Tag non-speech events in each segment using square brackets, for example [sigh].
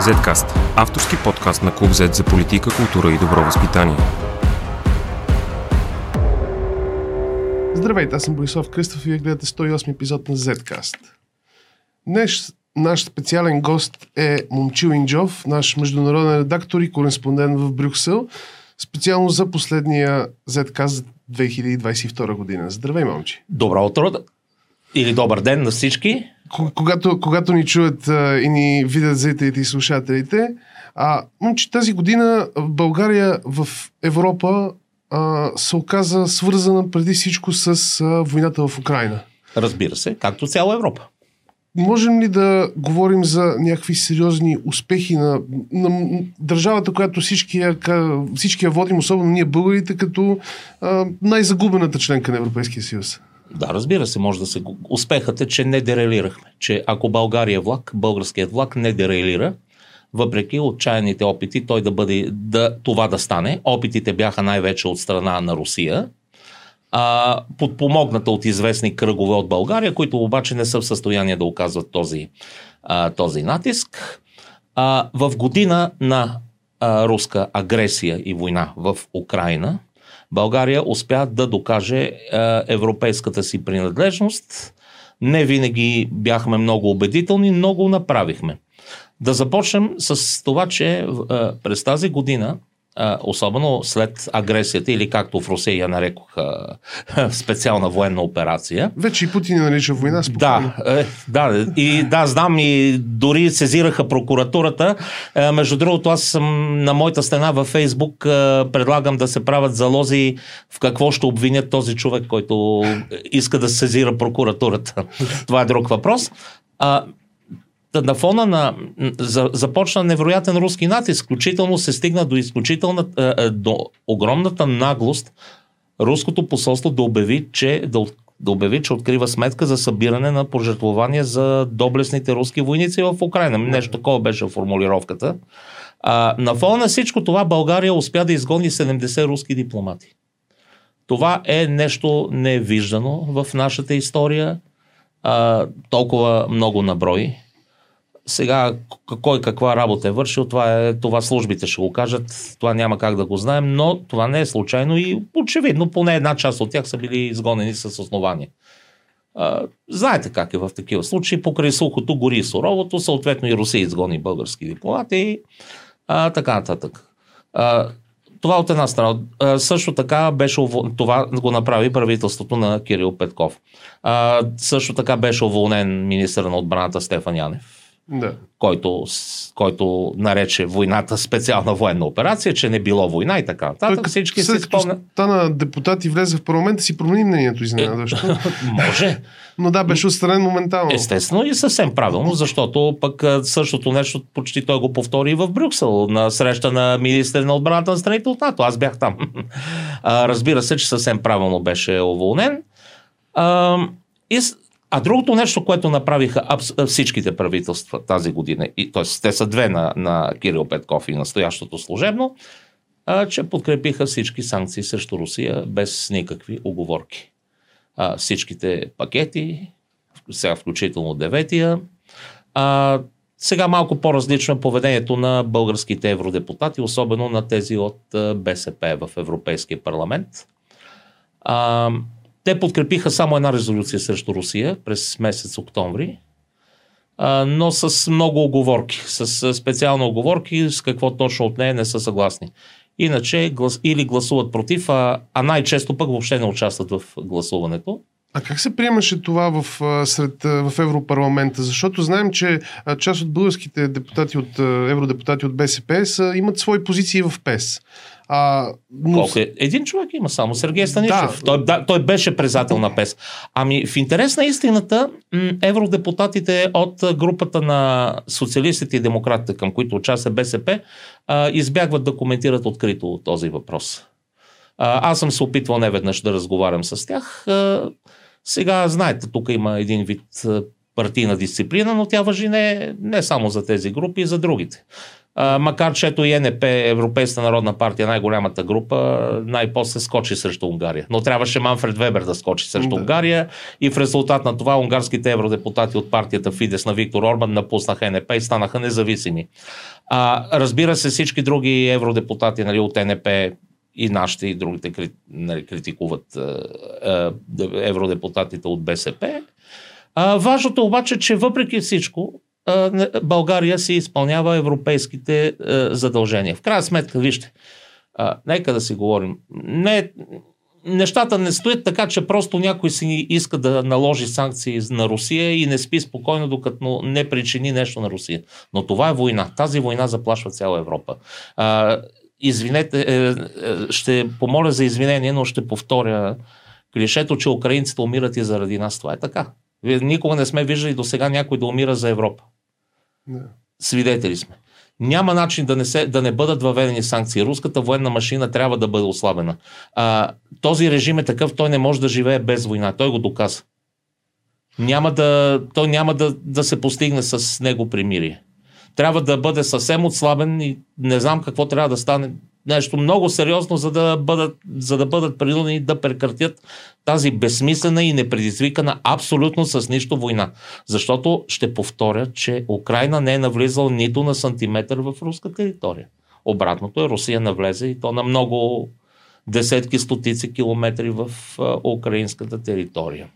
Zcast – авторски подкаст на Клуб Z за политика, култура и добро възпитание. Здравейте, аз съм Борислав Кръстов и вие гледате 108 епизод на Zcast. Днес наш специален гост е Момчил Инджов, наш международен редактор и кореспондент в Брюксел, специално за последния Zcast 2022 година. Здравей, момчи! Добро утро или добър ден на всички. Когато, когато ни чуят а, и ни видят зрителите и слушателите, а, че тази година България в Европа а, се оказа свързана преди всичко с а, войната в Украина. Разбира се, както цяла Европа. Можем ли да говорим за някакви сериозни успехи на, на държавата, която всички я, всички я водим, особено ние българите, като а, най-загубената членка на Европейския съюз? Да, разбира се, може да се... Успехът е, че не дерелирахме. Че ако България влак, българският влак не дерелира, въпреки отчаяните опити той да бъде, да, това да стане. Опитите бяха най-вече от страна на Русия, а, подпомогната от известни кръгове от България, които обаче не са в състояние да оказват този, а, този натиск. А, в година на а, руска агресия и война в Украина, България успя да докаже а, европейската си принадлежност. Не винаги бяхме много убедителни, но го направихме. Да започнем с това, че а, през тази година особено след агресията или както в Русия я нарекоха [laughs] специална военна операция. Вече и Путин я нарича война. Спокойно. Да, е, да, и да, знам и дори сезираха прокуратурата. Е, между другото, аз съм на моята стена във Фейсбук, е, предлагам да се правят залози в какво ще обвинят този човек, който иска да сезира прокуратурата. [laughs] Това е друг въпрос. А, на фона на за, започна невероятен руски натиск, включително се стигна до изключителна, до огромната наглост руското посолство да обяви, че да, да обяви, че открива сметка за събиране на пожертвования за доблесните руски войници в Украина. Нещо такова беше формулировката. А, на фона на всичко това България успя да изгони 70 руски дипломати. Това е нещо невиждано в нашата история. А, толкова много наброи. Сега, кой каква работа е вършил, това, е, това службите ще го кажат, това няма как да го знаем, но това не е случайно и очевидно поне една част от тях са били изгонени с основание. А, знаете как е в такива случаи, покрай сухото гори суровото, съответно и Русия изгони български дипломати, а, така нататък. А, това от една страна. Също така беше, това го направи правителството на Кирил Петков. А, също така беше уволнен министър на отбраната Стефан Янев да. който, който нарече войната специална военна операция, че не било война и така нататък. Всички след си спомня... стана депутат и влезе в парламента, си промени мнението изненадващо. [laughs] Може. Но да, беше отстранен моментално. Естествено и съвсем правилно, защото пък същото нещо почти той го повтори и в Брюксел на среща на министър на отбраната на страните от НАТО. Аз бях там. [laughs] разбира се, че съвсем правилно беше уволнен. и а другото нещо, което направиха всичките правителства тази година, и, т.е. те са две на, на Кирил Петков и настоящото служебно, а, че подкрепиха всички санкции срещу Русия без никакви оговорки. А, всичките пакети, сега включително деветия. А, сега малко по-различно е поведението на българските евродепутати, особено на тези от БСП в Европейския парламент. А, те подкрепиха само една резолюция срещу Русия през месец октомври, но с много оговорки, с специални оговорки, с какво точно от нея не са съгласни. Иначе глас, или гласуват против, а, а най-често пък въобще не участват в гласуването. А как се приемаше това в, сред, в Европарламента? Защото знаем, че част от българските депутати от евродепутати от БСП са, имат свои позиции в ПЕС. А, но... Колко е? Един човек има само, Сергей Станишев. Да. Той, да, той беше председател на ПЕС. Ами в интерес на истината, евродепутатите от групата на социалистите и демократите, към които участва БСП, избягват да коментират открито този въпрос. Аз съм се опитвал не веднъж да разговарям с тях. Сега, знаете, тук има един вид партийна дисциплина, но тя въжи не, не само за тези групи, и за другите. А, макар че ето и НП, Европейска народна партия, най-голямата група, най-после скочи срещу Унгария. Но трябваше Манфред Вебер да скочи срещу да. Унгария и в резултат на това унгарските евродепутати от партията Фидес на Виктор Орбан напуснаха НП и станаха независими. А, разбира се, всички други евродепутати нали, от НП и нашите и другите нали, критикуват евродепутатите от БСП. Важното обаче, че въпреки всичко, България си изпълнява европейските задължения. В крайна сметка, вижте, нека да си говорим. Не, нещата не стоят така, че просто някой си иска да наложи санкции на Русия и не спи спокойно, докато не причини нещо на Русия. Но това е война. Тази война заплашва цяла Европа. Извинете, е, е, ще помоля за извинение, но ще повторя клишето, че украинците умират и заради нас. Това е така. Никога не сме виждали до сега някой да умира за Европа. Не. Свидетели сме. Няма начин да не, се, да не бъдат въведени санкции. Руската военна машина трябва да бъде ослабена. А, този режим е такъв, той не може да живее без война. Той го доказа. Няма да, той няма да, да се постигне с него примирие. Трябва да бъде съвсем отслабен и не знам какво трябва да стане нещо много сериозно, за да бъдат, за да бъдат принудени да прекратят тази безсмислена и непредизвикана абсолютно с нищо война. Защото ще повторя, че Украина не е навлизал нито на сантиметър в руска територия. Обратното е, Русия навлезе и то на много десетки, стотици километри в украинската територия.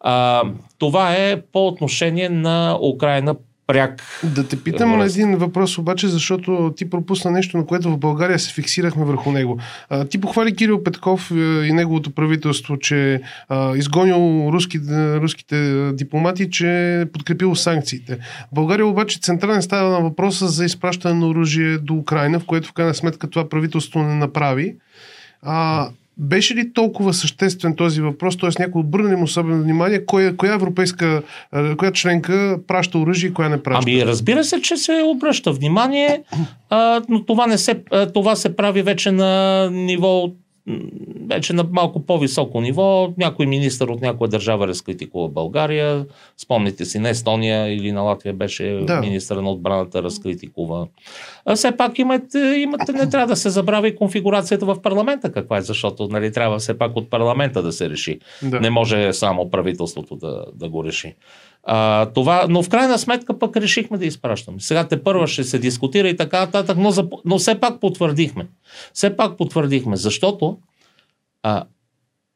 А, това е по отношение на Украина пряк. Да те питам на един въпрос обаче, защото ти пропусна нещо, на което в България се фиксирахме върху него. А, ти похвали Кирил Петков е, и неговото правителство, че а, изгонил руски, руските дипломати, че е подкрепил санкциите. В България обаче централен става на въпроса за изпращане на оръжие до Украина, в което в крайна сметка това правителство не направи. А, беше ли толкова съществен този въпрос, т.е. някой обърна му особено внимание, коя, коя европейска, коя членка праща оръжие и коя не праща? Ами разбира се, че се обръща внимание, а, но това, не се, това се прави вече на ниво вече на малко по-високо ниво, някой министър от някоя държава разкритикува България. Спомните си, не Естония или на Латвия беше да. министър на отбраната разкритикува. А все пак имате, имате, не трябва да се забравя и конфигурацията в парламента каква е, защото нали, трябва все пак от парламента да се реши. Да. Не може само правителството да, да го реши. А, това, но в крайна сметка пък решихме да изпращаме. Сега те първа ще се дискутира и така нататък, но, но все пак потвърдихме. Все пак потвърдихме, защото а,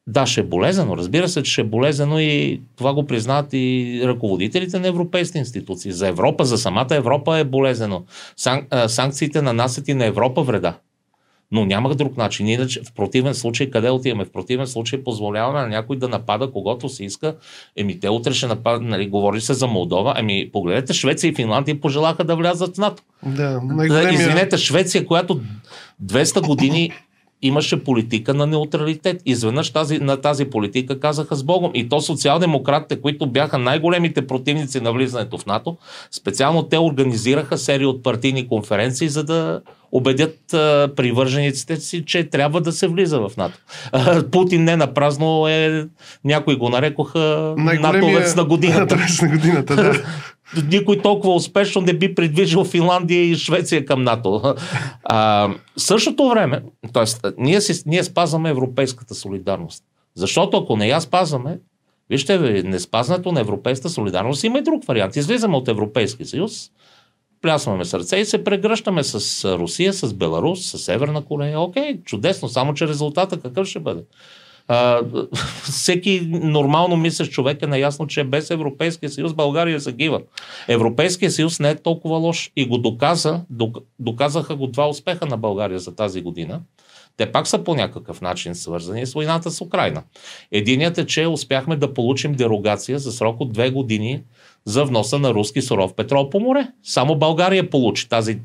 да, ще е болезнено. Разбира се, че ще е болезнено и това го признават и ръководителите на европейски институции. За Европа, за самата Европа е болезнено. Сан, а, санкциите нанасят и на Европа вреда. Но няма друг начин. Иначе, в противен случай, къде отиваме? В противен случай позволяваме на някой да напада когото се иска. Еми, те утре ще нападат, нали, говори се за Молдова. Ами, погледнете, Швеция и Финландия пожелаха да влязат в НАТО. Да, Извинете, Швеция, която 200 години имаше политика на неутралитет. Изведнъж тази, на тази политика казаха с Богом. И то социал-демократите, които бяха най-големите противници на влизането в НАТО, специално те организираха серия от партийни конференции, за да убедят а, привържениците си, че трябва да се влиза в НАТО. А, Путин не на празно е, някои го нарекоха натовец на годината. [laughs] Натовец на годината, да. [laughs] Никой толкова успешно не би придвижил Финландия и Швеция към НАТО. А, същото време, т.е. Ние, си, ние спазваме европейската солидарност. Защото ако не я спазваме, вижте, не спазването на европейската солидарност има и друг вариант. Излизаме от Европейския съюз, плясваме сърце и се прегръщаме с Русия, с Беларус, с Северна Корея. Окей, чудесно, само че резултата какъв ще бъде? А, всеки нормално мислещ човек е наясно, че без Европейския съюз България загива. Европейския съюз не е толкова лош и го доказа, доказаха го два успеха на България за тази година. Те пак са по някакъв начин свързани с войната с Украина. Единият е, че успяхме да получим дерогация за срок от две години за вноса на руски суров петрол по море. Само България получи тази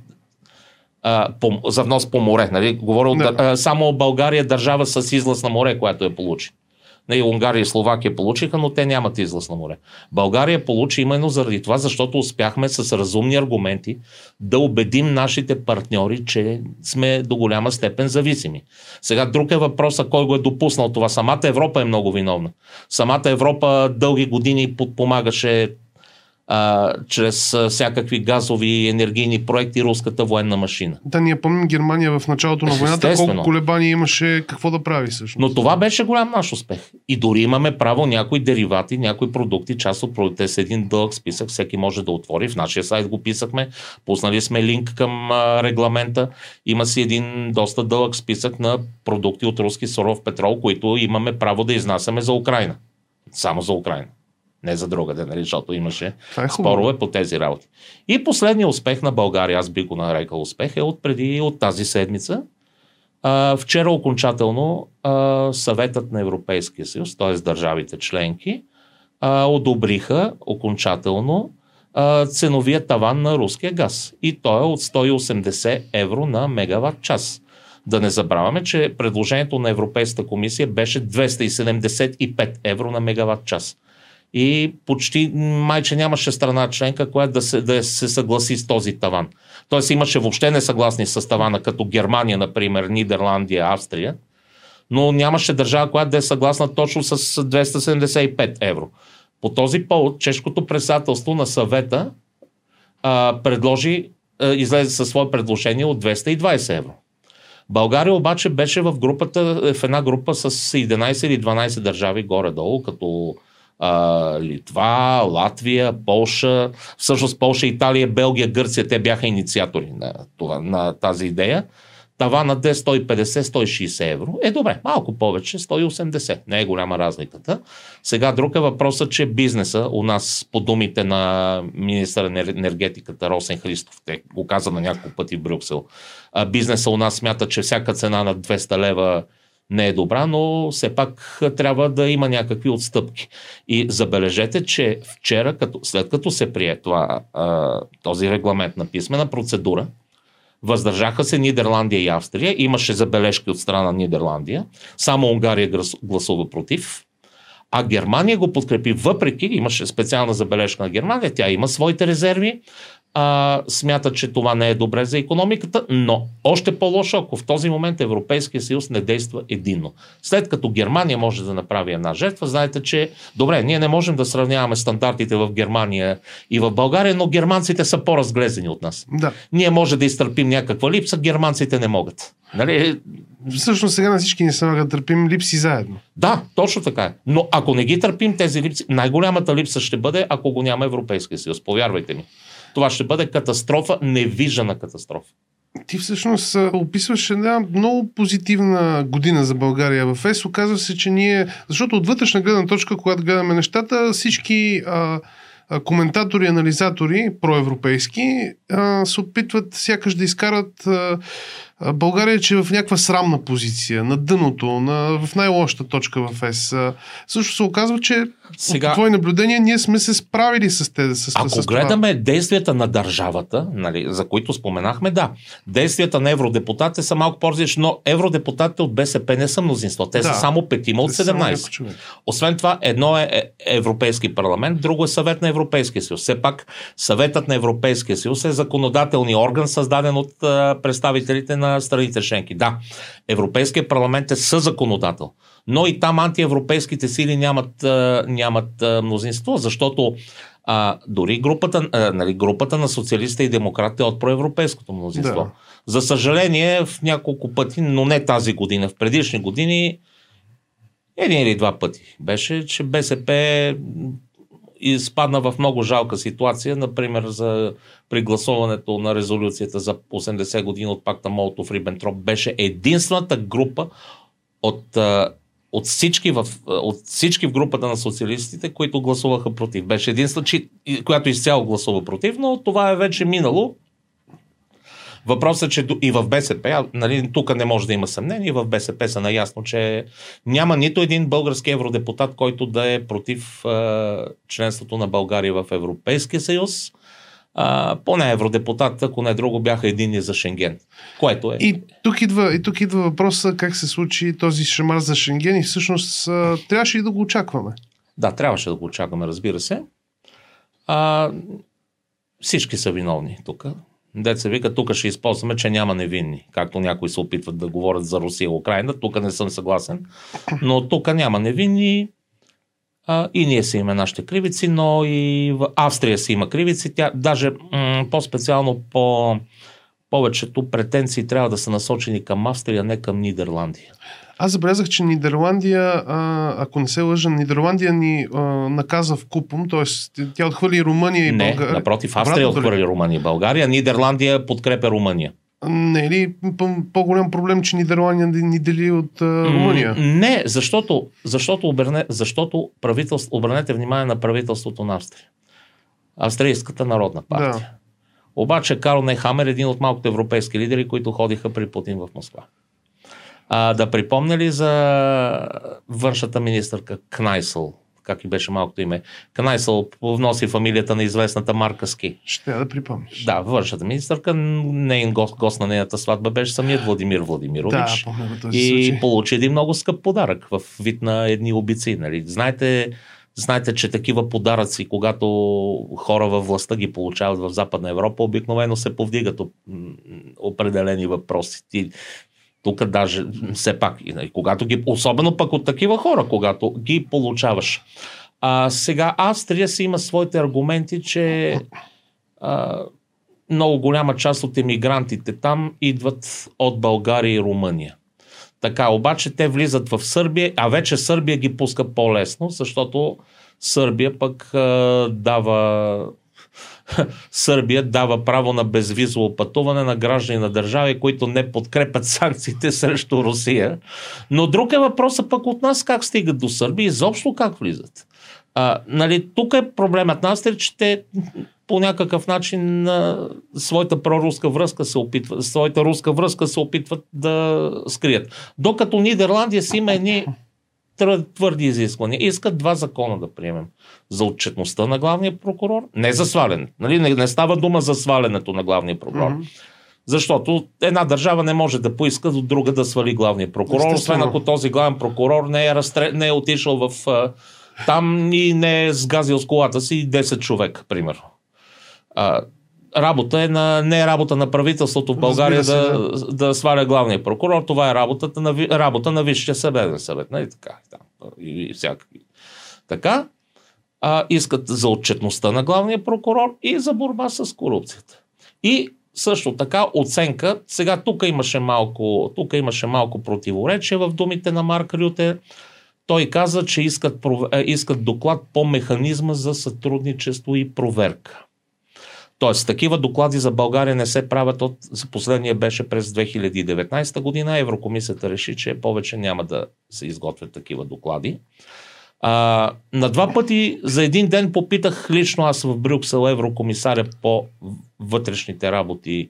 а, по, за внос по море. Нали? Говоря от, а, само България държава с излъз на море, която я получи. Не, нали, Унгария и Словакия получиха, но те нямат излъз на море. България получи именно заради това, защото успяхме с разумни аргументи да убедим нашите партньори, че сме до голяма степен зависими. Сега друг е въпросът, кой го е допуснал това. Самата Европа е много виновна. Самата Европа дълги години подпомагаше а, чрез а, всякакви газови и енергийни проекти руската военна машина. Да, ние помним Германия в началото на войната, Естествено. колко колебания имаше какво да прави всъщност. Но това беше голям наш успех. И дори имаме право някои деривати, някои продукти, част от продуктите с един дълъг списък, всеки може да отвори. В нашия сайт го писахме, пуснали сме линк към а, регламента. Има си един доста дълъг списък на продукти от руски суров петрол, които имаме право да изнасяме за Украина. Само за Украина. Не за другаде, нали, защото имаше е спорове по тези работи. И последният успех на България, аз би го нарекал успех, е от преди, от тази седмица. А, вчера окончателно а, съветът на Европейския съюз, т.е. държавите членки, а, одобриха окончателно а, ценовия таван на руския газ. И той е от 180 евро на мегаватт час. Да не забравяме, че предложението на Европейската комисия беше 275 евро на мегаватт час. И почти майче нямаше страна членка, която да се, да се съгласи с този таван. Тоест имаше въобще несъгласни с тавана, като Германия, например, Нидерландия, Австрия, но нямаше държава, която да е съгласна точно с 275 евро. По този повод чешкото председателство на съвета а, предложи, а, излезе със свое предложение от 220 евро. България обаче беше в групата, в една група с 11 или 12 държави горе-долу, като Литва, Латвия, Полша, всъщност Полша, Италия, Белгия, Гърция, те бяха инициатори на, това, на тази идея. Таванът е 150-160 евро. Е, добре, малко повече, 180. Не е голяма разликата. Сега друг е въпросът, че бизнеса у нас, по думите на министър на енергетиката Росен Христов, те го каза на няколко пъти в Брюксел, бизнеса у нас смята, че всяка цена на 200 лева не е добра, но все пак трябва да има някакви отстъпки. И забележете, че вчера, като, след като се прие това, този регламент на писмена процедура, въздържаха се Нидерландия и Австрия. Имаше забележки от страна на Нидерландия. Само Унгария глас- гласува против. А Германия го подкрепи, въпреки, имаше специална забележка на Германия, тя има своите резерви, а, смята, че това не е добре за економиката, но още по-лошо, ако в този момент Европейския съюз не действа единно. След като Германия може да направи една жертва, знаете, че добре, ние не можем да сравняваме стандартите в Германия и в България, но германците са по-разглезени от нас. Да. Ние може да изтърпим някаква липса, германците не могат. Нали? Всъщност сега на всички ни се налага да търпим липси заедно. Да, точно така е. Но ако не ги търпим тези липси, най-голямата липса ще бъде, ако го няма Европейския съюз. Повярвайте ми. Това ще бъде катастрофа, невиждана катастрофа. Ти всъщност описваш една много позитивна година за България в ЕС. Оказва се, че ние, защото от вътрешна гледна точка, когато гледаме нещата, всички а, а, коментатори, анализатори, проевропейски, а, се опитват сякаш да изкарат а, България, че е в някаква срамна позиция, на дъното, на, в най-лошата точка в ЕС. Също се оказва, че Сега- от твои наблюдения ние сме се справили с те. С, Ако с гледаме действията на държавата, нали, за които споменахме, да. Действията на евродепутатите са малко по-различни, но евродепутатите от БСП не са мнозинство. Те Да. са само петима от това. Само 17. някой човек. Освен това, едно е е Европейски парламент, друго е съвет на Европейския съюз. Все пак съветът на Европейския съюз е законодателния орган, създаден от а, представителите на страните членки. Да, Европейския парламент е съзаконодател, но и там антиевропейските сили нямат, а, нямат а, мнозинство, защото а, дори групата, а, нали, групата на социалистите и демократите е от проевропейското мнозинство. Да. За съжаление, в няколко пъти, но не тази година, в предишни години, един или два пъти беше, че БСП изпадна в много жалка ситуация, например за при гласуването на резолюцията за 80 години от пакта Молотов-Рибентроп беше единствената група от, а, от, всички в, от всички в групата на социалистите, които гласуваха против. Беше единствена, която изцяло гласува против, но това е вече минало. Въпросът е, че и в БСП, нали, тук не може да има съмнение, и в БСП са наясно, че няма нито един български евродепутат, който да е против а, членството на България в Европейския съюз. А, поне евродепутат, ако не друго, бяха едини за Шенген. Което е. И тук, идва, и тук идва въпроса как се случи този шамар за Шенген и всъщност а, трябваше и да го очакваме. Да, трябваше да го очакваме, разбира се. А, всички са виновни тук. Деца вика, тук ще използваме, че няма невинни. Както някои се опитват да говорят за Русия и Украина. Тук не съм съгласен. Но тук няма невинни. А, и ние си имаме нашите кривици, но и в Австрия си има кривици. Тя даже м- по-специално по повечето претенции трябва да са насочени към Австрия, не към Нидерландия. Аз забелязах, че Нидерландия, ако не се лъжа, Нидерландия ни а, наказа в купом, т.е. тя отхвърли Румъния и не, България. напротив, Австрия отхвърли Румъния и България, Нидерландия подкрепя Румъния. Не е ли по- по-голям проблем, че Нидерландия ни дели от а, Румъния? Не, защото, защото, оберне, защото правителство, обърнете внимание на правителството на Австрия. Австрийската народна партия. Да. Обаче Карл Нехамер е един от малкото европейски лидери, които ходиха при Путин в Москва. А, да припомня ли за външната министърка Кнайсъл, как и беше малкото име. Кнайсъл вноси фамилията на известната марка Ски. Ще да припомниш. Да, външната министърка, нейн гост, гост на нейната сватба беше самият Владимир Владимирович. Да, помня този и случай. получи един много скъп подарък в вид на едни обици. Нали? Знаете, знаете, че такива подаръци, когато хора във властта ги получават в Западна Европа, обикновено се повдигат определени въпроси. Ти, тук даже, все пак, когато ги, особено пък от такива хора, когато ги получаваш. А, сега Австрия си има своите аргументи, че а, много голяма част от емигрантите там идват от България и Румъния. Така, обаче те влизат в Сърбия, а вече Сърбия ги пуска по-лесно, защото Сърбия пък а, дава [laughs] Сърбия дава право на безвизово пътуване на граждани на държави, които не подкрепят санкциите [laughs] срещу Русия. Но друг е въпросът пък от нас как стигат до Сърбия и изобщо как влизат. А, нали, тук е проблемът на Австрия, че те по някакъв начин а, своята проруска връзка се опитват, своята руска връзка се опитват да скрият. Докато Нидерландия си има едни твърди изисквания. Искат два закона да приемем. За отчетността на главния прокурор, не за свалене. Нали? Не, не става дума за свалянето на главния прокурор. Мгм. Защото една държава не може да поиска от друга да свали главния прокурор, освен ако този главен прокурор не е, разстре... не е отишъл в а, там и не е сгазил с колата си 10 човека, примерно. А, работа е на, не е работа на правителството в България се, да, да сваля главния прокурор, това е работата на, работа на Висшия съдебен съвет. Нали така? и Там, и, и всякакви. Така, а, искат за отчетността на главния прокурор и за борба с корупцията. И също така оценка, сега тук имаше малко, тук имаше малко противоречие в думите на Марк Рюте. Той каза, че искат, е, искат доклад по механизма за сътрудничество и проверка. Тоест, такива доклади за България не се правят от... За последния беше през 2019 година. Еврокомисията реши, че повече няма да се изготвят такива доклади. А, на два пъти за един ден попитах лично аз в Брюксел еврокомисаря по вътрешните работи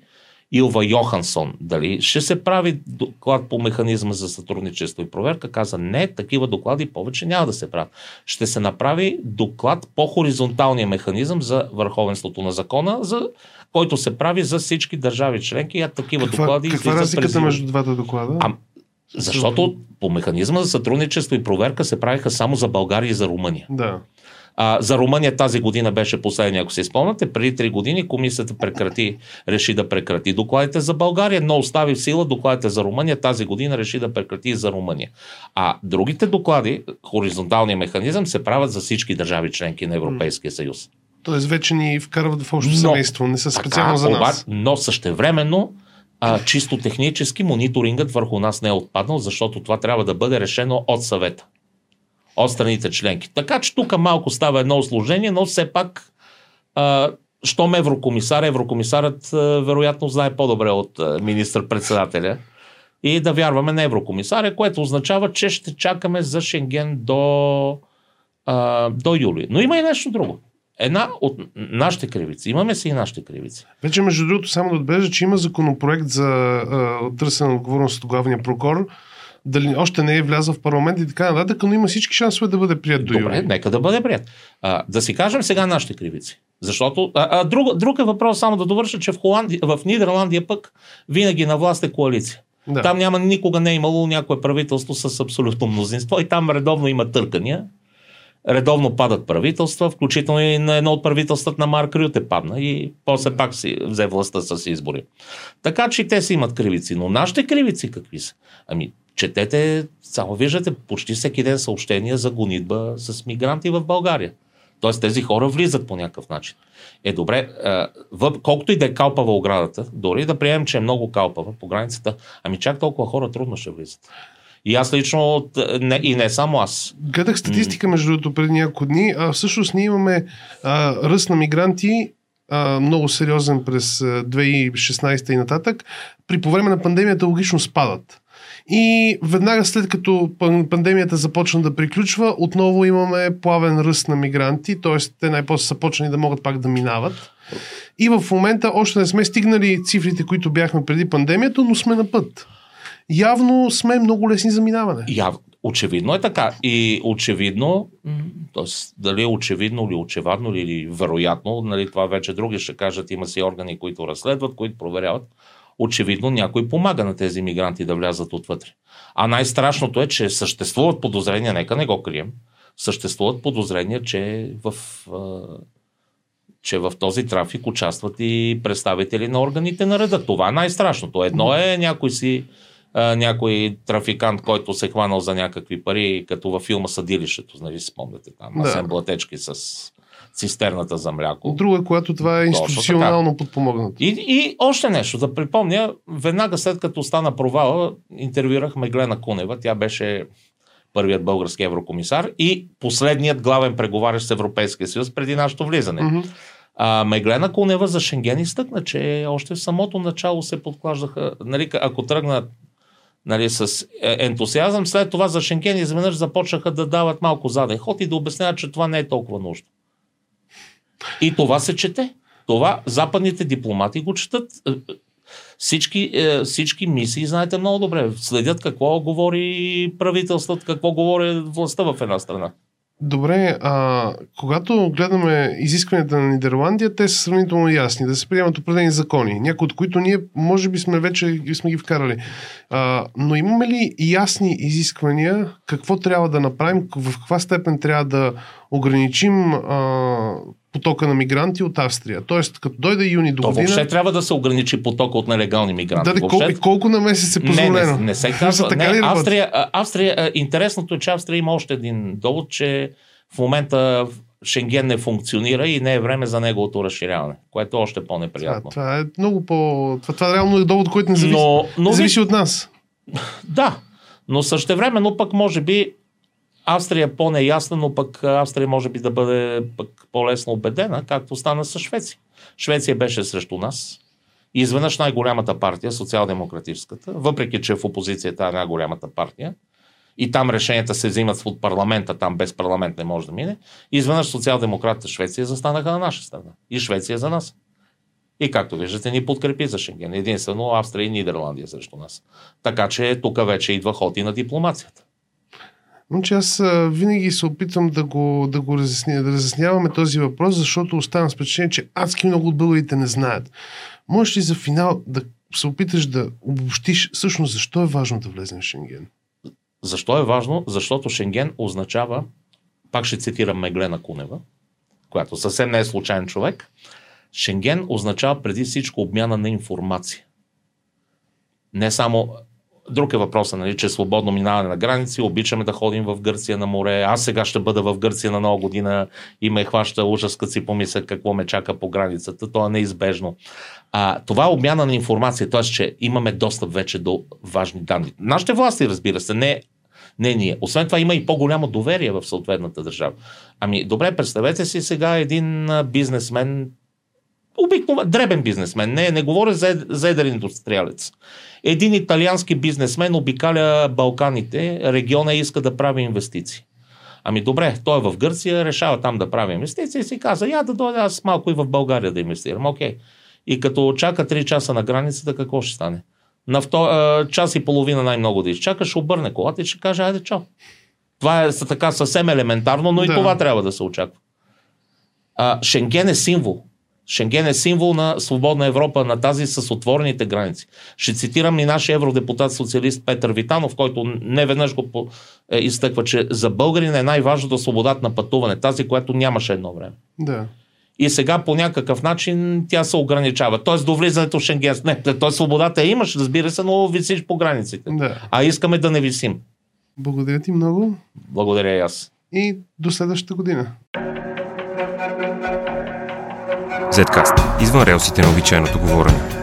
Илва Йохансон дали ще се прави доклад по механизма за сътрудничество и проверка. Каза не, такива доклади повече няма да се правят. Ще се направи доклад по хоризонталния механизъм за върховенството на закона, за който се прави за всички държави членки, а такива Каква, доклади каква разликата през между двата доклада? А, защото по механизма за сътрудничество и проверка се правиха само за България и за Румъния. Да. А, за Румъния тази година беше последния, ако се спомняте. Преди три години комисията прекрати, реши да прекрати докладите за България, но остави в сила докладите за Румъния. Тази година реши да прекрати и за Румъния. А другите доклади, хоризонталния механизъм, се правят за всички държави членки на Европейския съюз. Тоест вече ни вкарват в общо Но- семейство, не са специално за оба- нас. но същевременно а, чисто технически мониторингът върху нас не е отпаднал, защото това трябва да бъде решено от съвета. От страните членки. Така че тук малко става едно осложнение, но все пак а, щом еврокомисар, еврокомисарът а, вероятно знае по-добре от министър-председателя и да вярваме на еврокомисаря, което означава, че ще чакаме за Шенген до, а, до юли. Но има и нещо друго. Една от нашите кривици, имаме си и нашите кривици. Вече, между другото, само да отбележа, че има законопроект за а, търсене на отговорност от главния прокурор. Дали още не е влязъл в парламент и така нататък, но има всички шансове да бъде прият до Добре, юли. нека да бъде прият. А, да си кажем сега нашите кривици. Защото а, а, друг, друг е въпрос, само да довърша, че в, Холанди, в Нидерландия пък винаги на власт е коалиция. Да. Там няма, никога не е имало някое правителство с абсолютно мнозинство и там редовно има търкания. Редовно падат правителства, включително и на едно от правителствата на Марк Рюте падна и после пак си взе властта с избори. Така че и те си имат кривици. Но нашите кривици какви са? Ами, четете, само виждате почти всеки ден съобщения за гонитба с мигранти в България. Тоест тези хора влизат по някакъв начин. Е добре, въп, колкото и да е калпава оградата, дори да приемем, че е много калпава по границата, ами чак толкова хора трудно ще влизат. И аз лично, не, и не само аз. Гледах статистика, между другото, преди няколко дни. А, всъщност ние имаме а, ръст на мигранти а, много сериозен през 2016 и нататък. При по време на пандемията логично спадат. И веднага след като пандемията започна да приключва, отново имаме плавен ръст на мигранти, т.е. те най-после са почнали да могат пак да минават. И в момента още не сме стигнали цифрите, които бяхме преди пандемията, но сме на път. Явно сме много лесни за минаване. Яв... Очевидно е така. И очевидно, т.е. дали е очевидно или очевадно или вероятно, нали, това вече други ще кажат, има си органи, които разследват, които проверяват очевидно някой помага на тези мигранти да влязат отвътре. А най-страшното е, че съществуват подозрения, нека не го крием, съществуват подозрения, че в, че в този трафик участват и представители на органите на реда. Това е най-страшното. Едно е някой си някой трафикант, който се е хванал за някакви пари, като във филма Съдилището, нали спомняте там, да. Асен Блатечки с цистерната за мляко. Друго е, когато това е институционално подпомогнато. И, и още нещо, да припомня, веднага след като стана провала, интервюрахме Глена Кунева, тя беше първият български еврокомисар и последният главен преговарящ с Европейския съюз преди нашето влизане. Mm-hmm. А, Меглена Кунева за Шенген изтъкна, че още в самото начало се подклаждаха, нали, ако тръгнат нали, с е, ентусиазъм, след това за Шенген изведнъж започнаха да дават малко заден ход и да обясняват, че това не е толкова нужно. И това се чете. Това западните дипломати го четат. Е, всички, е, всички мисии, знаете много добре, следят какво говори правителството, какво говори властта в една страна. Добре, а когато гледаме изискванията на Нидерландия, те са сравнително ясни, да се приемат определени закони, някои от които ние може би сме вече сме ги вкарали. А, но имаме ли ясни изисквания какво трябва да направим, в каква степен трябва да ограничим а, потока на мигранти от Австрия. Тоест, като дойде юни до година... То въобще трябва да се ограничи потока от нелегални мигранти. Да, въобще... колко, колко на месец е позволено? Не, [laughs] не, не се казва. не, Австрия, Австрия, интересното е, че Австрия има още един довод, че в момента Шенген не функционира и не е време за неговото разширяване, което е още по-неприятно. Това, това е много по... Това, това реално е довод, който не зависи, но, но... зависи от нас. [laughs] Да, но същевременно пък може би Австрия по-неясна, но пък Австрия може би да бъде пък по-лесно убедена, както стана с Швеция. Швеция беше срещу нас. Изведнъж най-голямата партия, социал-демократическата, въпреки че в опозицията е най-голямата партия, и там решенията се взимат от парламента, там без парламент не може да мине, изведнъж социал-демократите Швеция застанаха на наша страна. И Швеция за нас. И както виждате, ни подкрепи за Шенген. Единствено Австрия и Нидерландия срещу нас. Така че тук вече идва ход и на дипломацията. Че аз винаги се опитвам да го, да го разясня, да разясняваме този въпрос, защото оставам с впечатление, че адски много от българите не знаят. Можеш ли за финал да се опиташ да обобщиш всъщност защо е важно да влезем в Шенген? Защо е важно? Защото Шенген означава, пак ще цитирам Меглена Кунева, която съвсем не е случайен човек, Шенген означава преди всичко обмяна на информация. Не само Друг е въпросът, нали, че е свободно минаване на граници, обичаме да ходим в Гърция на море. Аз сега ще бъда в Гърция на нова година и ме хваща ужас, като си помисля какво ме чака по границата. То е неизбежно. А, това е обмяна на информация, т.е. че имаме достъп вече до важни данни. Нашите власти, разбира се, не не ние. Освен това има и по-голямо доверие в съответната държава. Ами, добре, представете си сега един бизнесмен, обикновен, дребен бизнесмен, не, не говоря за, за едър индустриалец. Един италиански бизнесмен обикаля Балканите, региона иска да прави инвестиции. Ами добре, той е в Гърция, решава там да прави инвестиции и си каза, я да дойда аз малко и в България да инвестирам. Окей. И като чака 3 часа на границата, какво ще стане? На втор... час и половина най-много да изчака, ще обърне колата и ще каже, айде чао. Това е така съвсем елементарно, но да. и това трябва да се очаква. А, Шенген е символ. Шенген е символ на свободна Европа, на тази с отворените граници. Ще цитирам и нашия евродепутат социалист Петър Витанов, който не веднъж го е, изтъква, че за българин е най-важното свободата на пътуване, тази, която нямаше едно време. Да. и сега по някакъв начин тя се ограничава. Тоест до влизането в Шенген. Не, т.е. свободата я имаш, разбира се, но висиш по границите. Да. А искаме да не висим. Благодаря ти много Благодаря и аз. и до следващата година. Zcast. Извън релсите на обичайното говорене.